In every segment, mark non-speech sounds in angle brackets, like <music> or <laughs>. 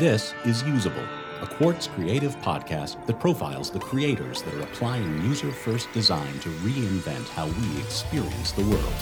This is Usable, a Quartz creative podcast that profiles the creators that are applying user first design to reinvent how we experience the world.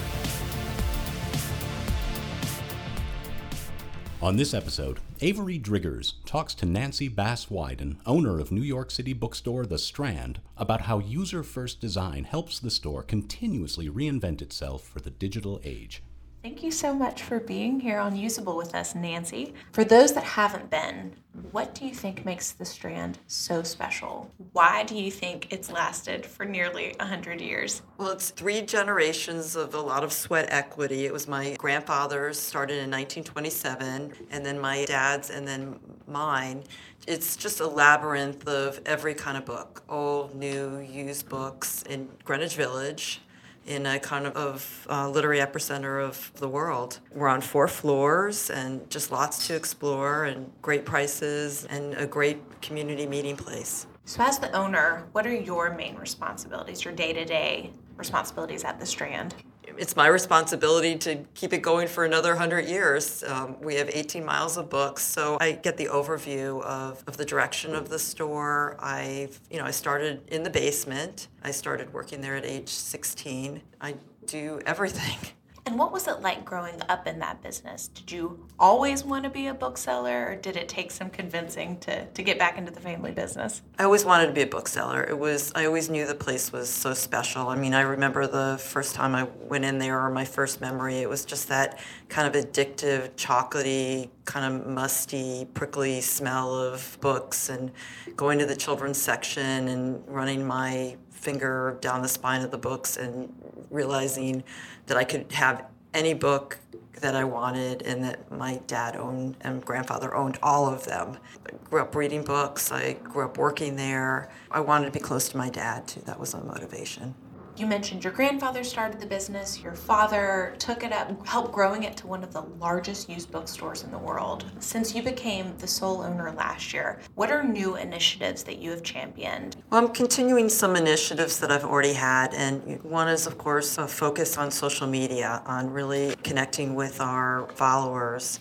On this episode, Avery Driggers talks to Nancy Bass Wyden, owner of New York City bookstore The Strand, about how user first design helps the store continuously reinvent itself for the digital age. Thank you so much for being here on Usable with us, Nancy. For those that haven't been, what do you think makes the Strand so special? Why do you think it's lasted for nearly 100 years? Well, it's three generations of a lot of sweat equity. It was my grandfather's, started in 1927, and then my dad's, and then mine. It's just a labyrinth of every kind of book old, new, used books in Greenwich Village in a kind of, of uh, literary epicenter of the world. We're on four floors and just lots to explore and great prices and a great community meeting place. So, as the owner, what are your main responsibilities, your day to day responsibilities at the Strand? It's my responsibility to keep it going for another 100 years. Um, we have 18 miles of books, so I get the overview of, of the direction of the store. I've, you know, I started in the basement. I started working there at age 16. I do everything. <laughs> And what was it like growing up in that business? Did you always want to be a bookseller, or did it take some convincing to, to get back into the family business? I always wanted to be a bookseller. It was I always knew the place was so special. I mean, I remember the first time I went in there, or my first memory. It was just that kind of addictive, chocolatey, kind of musty, prickly smell of books, and going to the children's section and running my finger down the spine of the books and realizing that I could have any book that I wanted and that my dad owned and grandfather owned all of them. I grew up reading books, I grew up working there. I wanted to be close to my dad too. That was my motivation. You mentioned your grandfather started the business, your father took it up, helped growing it to one of the largest used bookstores in the world. Since you became the sole owner last year, what are new initiatives that you have championed? Well, I'm continuing some initiatives that I've already had, and one is, of course, a focus on social media, on really connecting with our followers.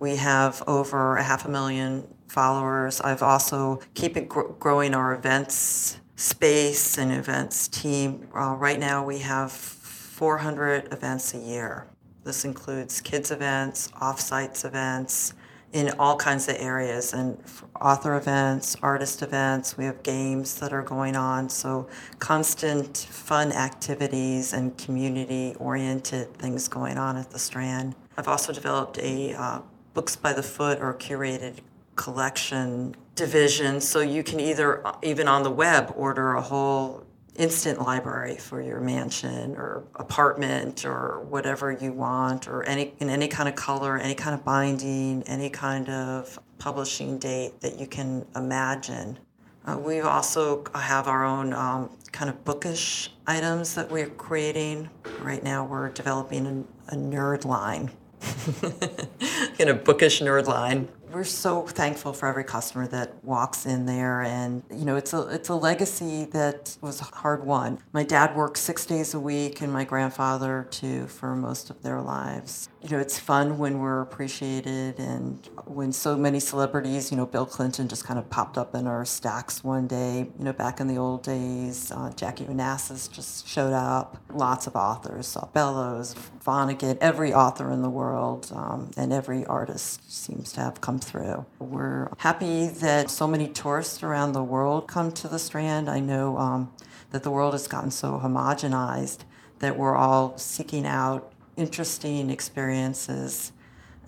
We have over a half a million followers. I've also keep gr- growing our events space and events team. Uh, right now, we have 400 events a year. This includes kids events, off-sites events, in all kinds of areas and author events, artist events. We have games that are going on. So constant fun activities and community oriented things going on at the Strand. I've also developed a uh, books by the foot or curated collection division so you can either even on the web order a whole instant library for your mansion or apartment or whatever you want or any in any kind of color any kind of binding any kind of publishing date that you can imagine. Uh, we also have our own um, kind of bookish items that we're creating. Right now we're developing a, a nerd line. <laughs> In a bookish nerd line we're so thankful for every customer that walks in there and you know it's a it's a legacy that was hard won my dad worked six days a week and my grandfather too for most of their lives. You know it's fun when we're appreciated and when so many celebrities you know bill clinton just kind of popped up in our stacks one day. You know back in the old days uh, jackie onassis just showed up. Lots of authors Saul Bellows vonnegut every author in the world um, and every artist seems to have come through. We're happy that so many tourists around the world come to the Strand. I know um, that the world has gotten so homogenized that we're all seeking out interesting experiences.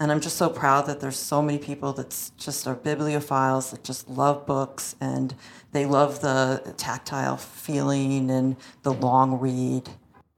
And I'm just so proud that there's so many people that just are bibliophiles that just love books and they love the tactile feeling and the long read.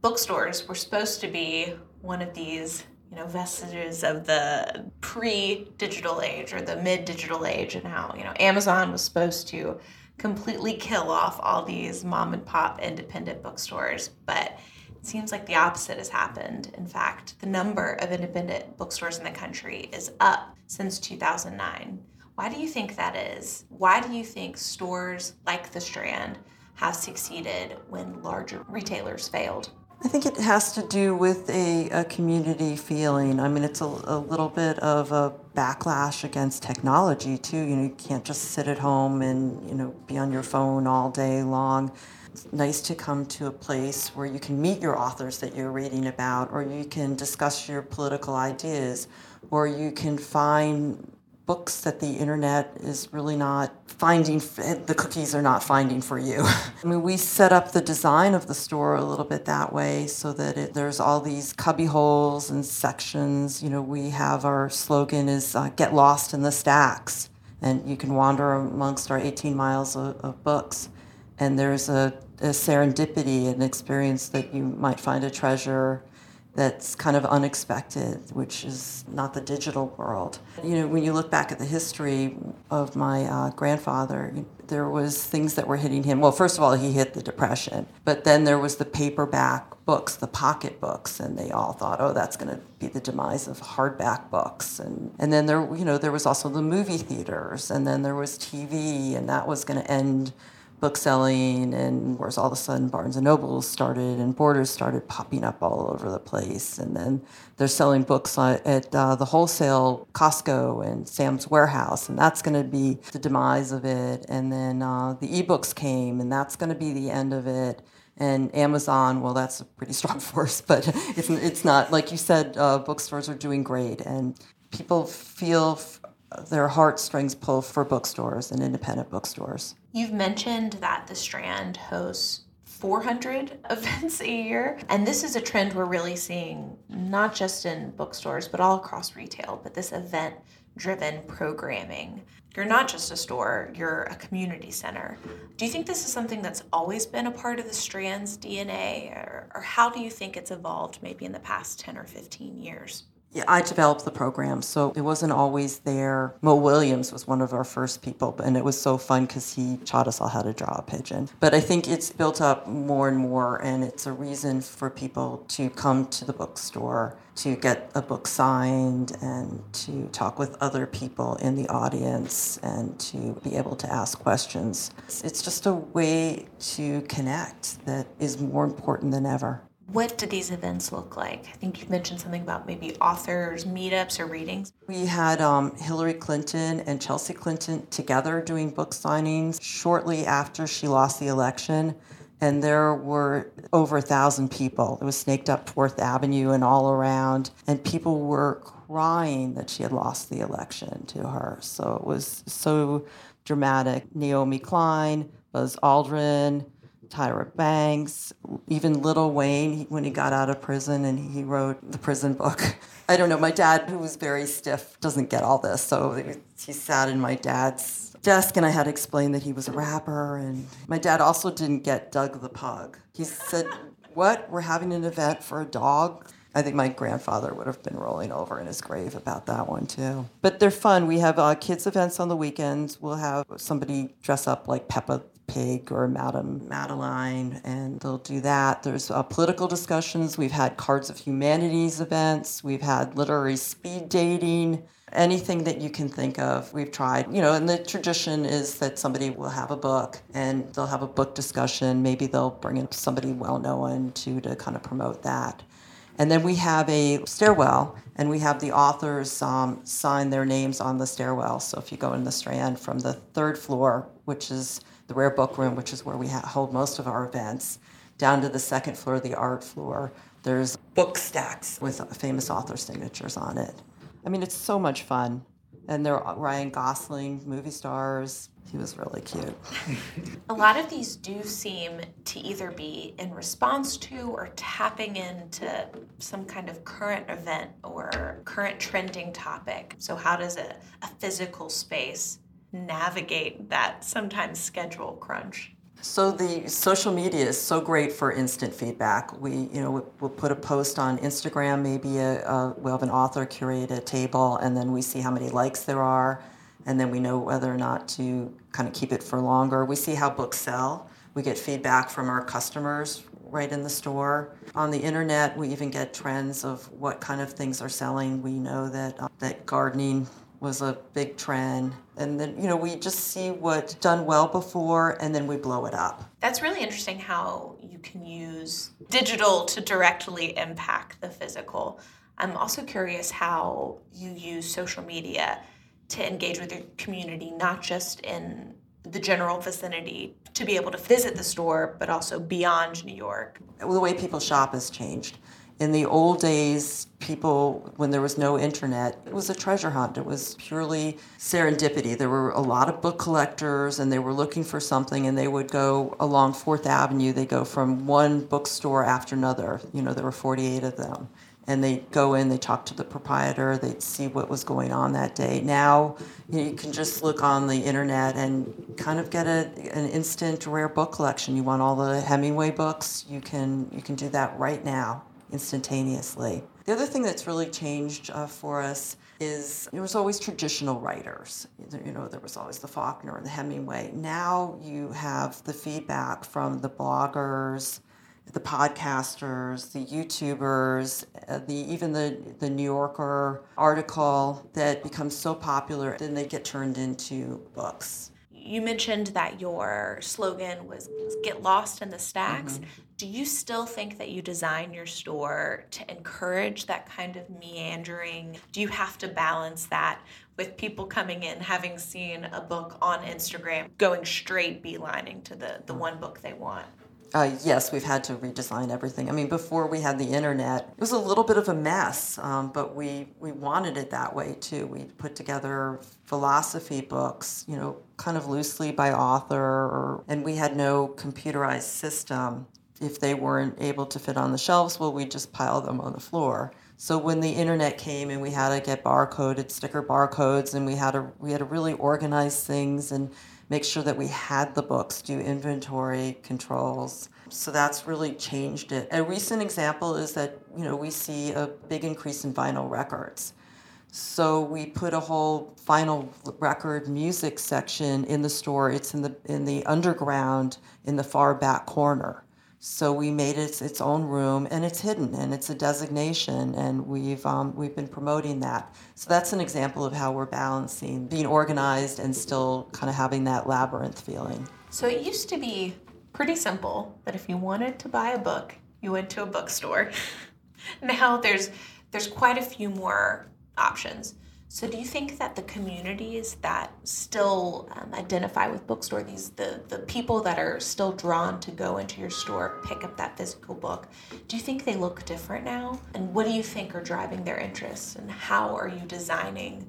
Bookstores were supposed to be one of these you know vestiges of the pre-digital age or the mid-digital age and how you know amazon was supposed to completely kill off all these mom and pop independent bookstores but it seems like the opposite has happened. In fact the number of independent bookstores in the country is up since 2009 why do you think that is? Why do you think stores like the strand have succeeded when larger retailers failed I think it has to do with a, a community feeling. I mean, it's a, a, little bit of a backlash against technology too. You know, you can't just sit at home and you know be on your phone all day long. It's nice to come to a place where you can meet your authors that you're reading about, or you can discuss your political ideas, or you can find books that the internet is really not finding, the cookies are not finding for you. <laughs> I mean, we set up the design of the store a little bit that way so that it, there's all these cubby holes and sections. You know, we have our slogan is uh, get lost in the stacks. And you can wander amongst our 18 miles of, of books. And there's a, a serendipity, an experience that you might find a treasure that's kind of unexpected, which is not the digital world. You know, when you look back at the history of my uh, grandfather, there was things that were hitting him. Well, first of all, he hit the depression, but then there was the paperback books, the pocket books, and they all thought, oh, that's going to be the demise of hardback books. And and then there, you know, there was also the movie theaters, and then there was TV, and that was going to end book selling and whereas all of a sudden Barnes and Noble started and Borders started popping up all over the place and then they're selling books at uh, the wholesale Costco and Sam's Warehouse and that's going to be the demise of it and then uh, the ebooks came and that's going to be the end of it and Amazon, well, that's a pretty <laughs> strong force, but it's, it's not. Like you said, uh, bookstores are doing great, and people feel their heartstrings pull for bookstores and independent bookstores. You've mentioned that the Strand hosts 400 <laughs> events a year. And this is a trend we're really seeing not just in bookstores, but all across retail, but this event driven programming. You're not just a store, you're a community center. Do you think this is something that's always been a part of the Strand's DNA, or, or how do you think it's evolved maybe in the past 10 or 15 years? Yeah, I developed the program, so it wasn't always there. Mo Willems was one of our first people, and it was so fun because he taught us all how to draw a pigeon. But I think it's built up more and more, and it's a reason for people to come to the bookstore to get a book signed and to talk with other people in the audience and to be able to ask questions. It's just a way to connect that is more important than ever. What do these events look like? I think you mentioned something about maybe authors, meetups, or readings. We had um, Hillary Clinton and Chelsea Clinton together doing book signings shortly after she lost the election. And there were over a thousand people. It was snaked up Fourth Avenue and all around. And people were crying that she had lost the election to her. So it was so dramatic. Naomi Klein, Buzz Aldrin, Tyra Banks, even Lil Wayne when he got out of prison and he wrote the prison book. <laughs> I don't know. My dad, who was very stiff, doesn't get all this. So he sat in my dad's desk and I had to explain that he was a rapper. And my dad also didn't get Doug the Pug. He said, <laughs> What? We're having an event for a dog? I think my grandfather would have been rolling over in his grave about that one too. But they're fun. We have uh, kids events on the weekends. We'll have somebody dress up like Peppa Pig or Madame Madeline, and they'll do that. There's uh, political discussions. We've had Cards of Humanities events. We've had literary speed dating. Anything that you can think of, we've tried. You know, and the tradition is that somebody will have a book and they'll have a book discussion. Maybe they'll bring in somebody well known to to kind of promote that. And then we have a stairwell, and we have the authors um, sign their names on the stairwell. So if you go in the Strand from the third floor, which is the rare book room, which is where we ha- hold most of our events, down to the second floor, the art floor. There's book stacks with famous author signatures on it. I mean, it's so much fun. And there are Ryan Gosling, movie stars. He was really cute. <laughs> A lot of these do seem to either be in response to or tapping into some kind of current event or current trending topic. So, how does a, a physical space navigate that sometimes schedule crunch? So the social media is so great for instant feedback. We, you know, we'll put a post on Instagram. Maybe a, a, we'll have an author curate a table, and then we see how many likes there are, and then we know whether or not to kind of keep it for longer. We see how books sell. We get feedback from our customers right in the store. On the internet, we even get trends of what kind of things are selling. We know that uh, that gardening was a big trend. And then, you know, we just see what's done well before and then we blow it up. That's really interesting how you can use digital to directly impact the physical. I'm also curious how you use social media to engage with your community, not just in the general vicinity, to be able to visit the store, but also beyond New York. The way people shop has changed. In the old days, people, when there was no internet, it was a treasure hunt. It was purely serendipity. There were a lot of book collectors and they were looking for something and they would go along Fourth Avenue. They go from one bookstore after another. You know, there were 48 of them and they go in, they talk to the proprietor, they'd see what was going on that day. Now you, know, you can just look on the internet and kind of get a, an instant rare book collection. You want all the Hemingway books, you can you can do that right now, instantaneously. The other thing that's really changed uh, for us is there was always traditional writers. You know, there was always the Faulkner and the Hemingway. Now you have the feedback from the bloggers, the podcasters, the YouTubers, uh, the even the the New Yorker article that becomes so popular, then they get turned into books. You mentioned that your slogan was "Get lost in the stacks." Mm-hmm. Do you still think that you design your store to encourage that kind of meandering? Do you have to balance that with people coming in having seen a book on Instagram, going straight beelining to the the one book they want? Uh, yes, we've had to redesign everything. I mean, before we had the internet, it was a little bit of a mess, um, but we, we wanted it that way too. We put together philosophy books, you know, kind of loosely by author, or, and we had no computerized system. If they weren't able to fit on the shelves, well, we just pile them on the floor. So when the internet came and we had to get barcoded sticker barcodes, and we had to we had to really organize things and make sure that we had the books, do inventory controls. So that's really changed it. A recent example is that, you know, we see a big increase in vinyl records. So we put a whole vinyl record music section in the store. It's in the in the underground in the far back corner. So we made it its own room, and it's hidden, and it's a designation, and we've um, we've been promoting that. So that's an example of how we're balancing being organized and still kind of having that labyrinth feeling. So it used to be pretty simple that if you wanted to buy a book, you went to a bookstore. <laughs> now there's there's quite a few more options. So, do you think that the communities that still um, identify with bookstore, these the the people that are still drawn to go into your store, pick up that physical book, do you think they look different now? And what do you think are driving their interests? And how are you designing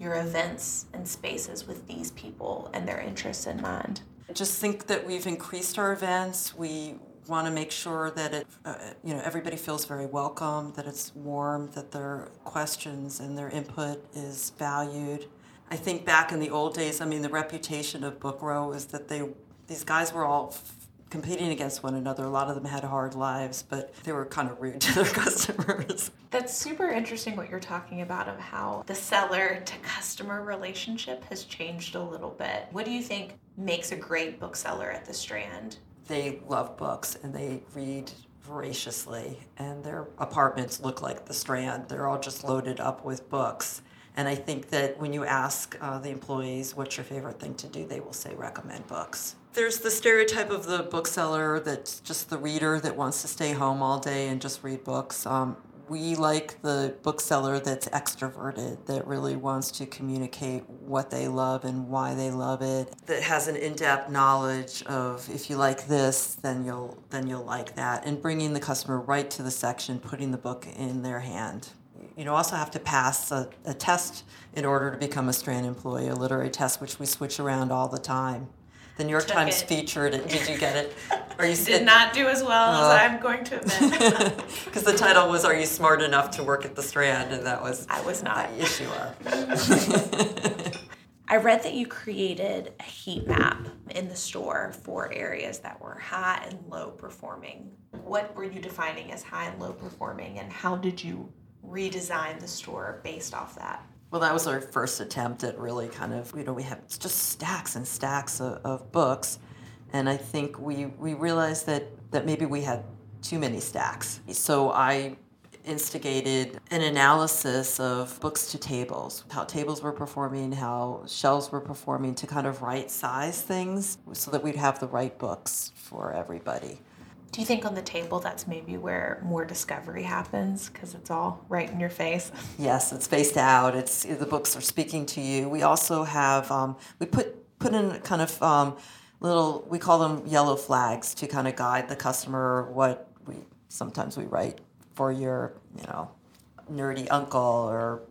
your events and spaces with these people and their interests in mind? I just think that we've increased our events. We want to make sure that it, uh, you know, everybody feels very welcome, that it's warm, that their questions and their input is valued. I think back in the old days, I mean, the reputation of Book Row is that they, these guys were all f- competing against one another. A lot of them had hard lives, but they were kind of rude <laughs> to their customers. That's super interesting what you're talking about of how the seller to customer relationship has changed a little bit. What do you think makes a great bookseller at the Strand? They love books and they read voraciously, and their apartments look like the Strand. They're all just loaded up with books. And I think that when you ask uh, the employees what's your favorite thing to do, they will say recommend books. There's the stereotype of the bookseller that's just the reader that wants to stay home all day and just read books. Um, we like the bookseller that's extroverted, that really wants to communicate what they love and why they love it, that has an in-depth knowledge of if you like this, then you'll then you'll like that, and bringing the customer right to the section, putting the book in their hand. You know, also have to pass a, a test in order to become a Strand employee, a literary test, which we switch around all the time. The New York Took Times it. featured it. Did you get it? <laughs> Are you did not do as well uh, as I'm going to admit. Because <laughs> the title was "Are you smart enough to work at the Strand?" and that was I was not. yes, you are. I read that you created a heat map in the store for areas that were high and low performing. What were you defining as high and low performing, and how did you redesign the store based off that? Well, that was our first attempt at really kind of, you know, we have just stacks and stacks of, of books. And I think we, we realized that, that maybe we had too many stacks. So I instigated an analysis of books to tables, how tables were performing, how shelves were performing to kind of right size things so that we'd have the right books for everybody. Do you think on the table that's maybe where more discovery happens because it's all right in your face? <laughs> Yes, it's faced out. It's the books are speaking to you. We also have um, we put put in kind of um, little we call them yellow flags to kind of guide the customer what we sometimes we write for your you know nerdy uncle or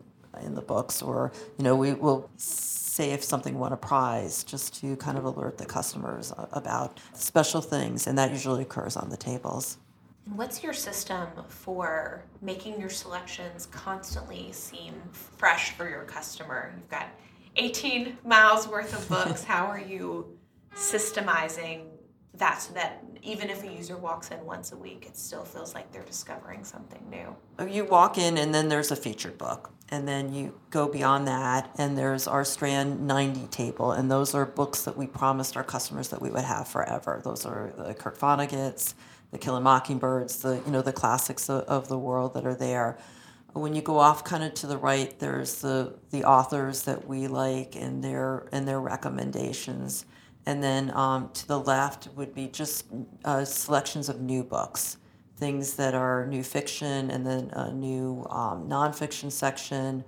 in the books or you know we will say if something won a prize just to kind of alert the customers about special things and that usually occurs on the tables. What's your system for making your selections constantly seem fresh for your customer? You've got 18 miles worth of books. <laughs> How are you systemizing that so that even if a user walks in once a week, it still feels like they're discovering something new. You walk in and then there's a featured book. And then you go beyond that and there's our Strand 90 table. And those are books that we promised our customers that we would have forever. Those are the Kurt Vonnegut's, the Kill a Mockingbirds, the you know the classics of, of the world that are there. When you go off kind of to the right, there's the the authors that we like and their and their recommendations and then um, to the left would be just uh, selections of new books, things that are new fiction, and then a new um, nonfiction section,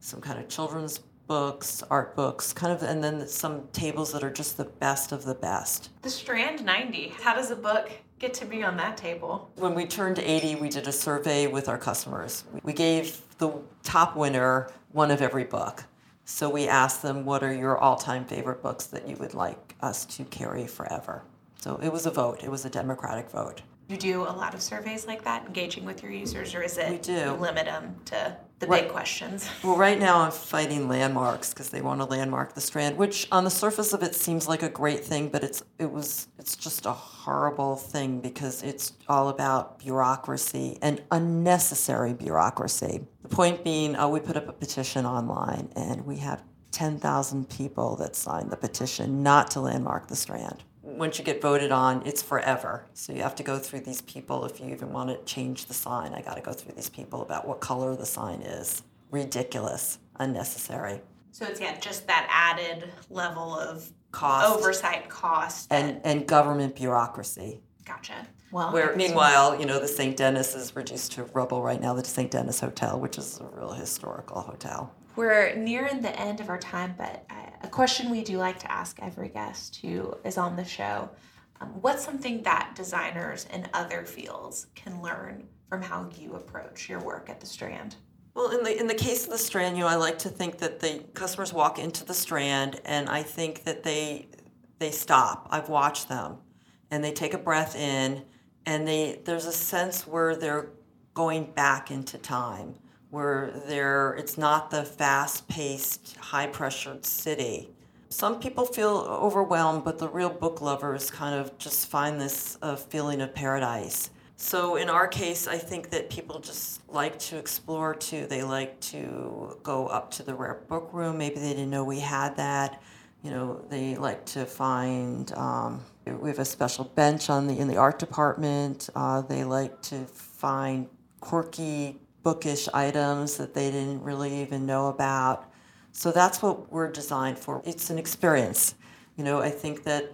some kind of children's books, art books, kind of, and then some tables that are just the best of the best. The Strand 90, how does a book get to be on that table? When we turned 80, we did a survey with our customers. We gave the top winner one of every book. So we asked them, what are your all time favorite books that you would like us to carry forever? So it was a vote, it was a democratic vote. You do a lot of surveys like that, engaging with your users, or is it we do. limit them to the right. big questions? Well, right now I'm fighting landmarks because they want to landmark the strand, which on the surface of it seems like a great thing, but it's it was it's just a horrible thing because it's all about bureaucracy and unnecessary bureaucracy. The point being, uh, we put up a petition online and we have 10,000 people that signed the petition not to landmark the strand once you get voted on, it's forever. So you have to go through these people if you even want to change the sign. I got to go through these people about what color the sign is. Ridiculous, unnecessary. So it's yeah, just that added level of cost, oversight, cost, and and government bureaucracy. Gotcha. Well, where meanwhile, you know, the St. Denis is reduced to rubble right now. The St. Denis Hotel, which is a real historical hotel. We're nearing the end of our time, but a question we do like to ask every guest who is on the show um, what's something that designers in other fields can learn from how you approach your work at the Strand? Well, in the in the case of the Strand, you know, I like to think that the customers walk into the Strand, and I think that they they stop. I've watched them, and they take a breath in, and they there's a sense where they're going back into time where there it's not the fast-paced, high-pressured city. Some people feel overwhelmed, but the real book lovers kind of just find this uh, feeling of paradise. So in our case, I think that people just like to explore too. They like to go up to the rare book room. Maybe they didn't know we had that. You know, they like to find. Um, we have a special bench on the in the art department. Uh, they like to find quirky bookish items that they didn't really even know about. So that's what we're designed for. It's an experience. You know, I think that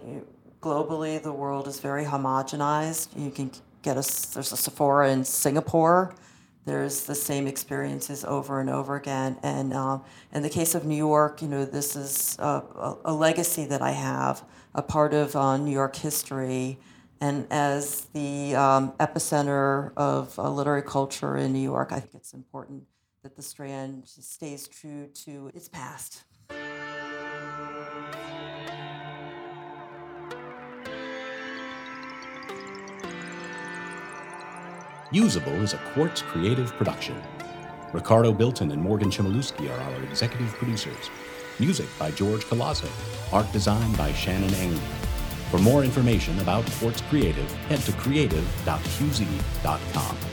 globally the world is very homogenized. You can get a there's a Sephora in Singapore. There's the same experiences over and over again. And uh, in the case of New York, you know, this is a, a, legacy that I have, a part of uh, New York history and as the um, epicenter of uh, literary culture in New York, I think it's important that the Strand stays true to its past. Usable is a Quartz creative production. Ricardo Bilton and Morgan Chmielewski are our executive producers. Music by George Colazo. Art design by Shannon Eng. For more information about Quartz Creative, head to creative.qz.com.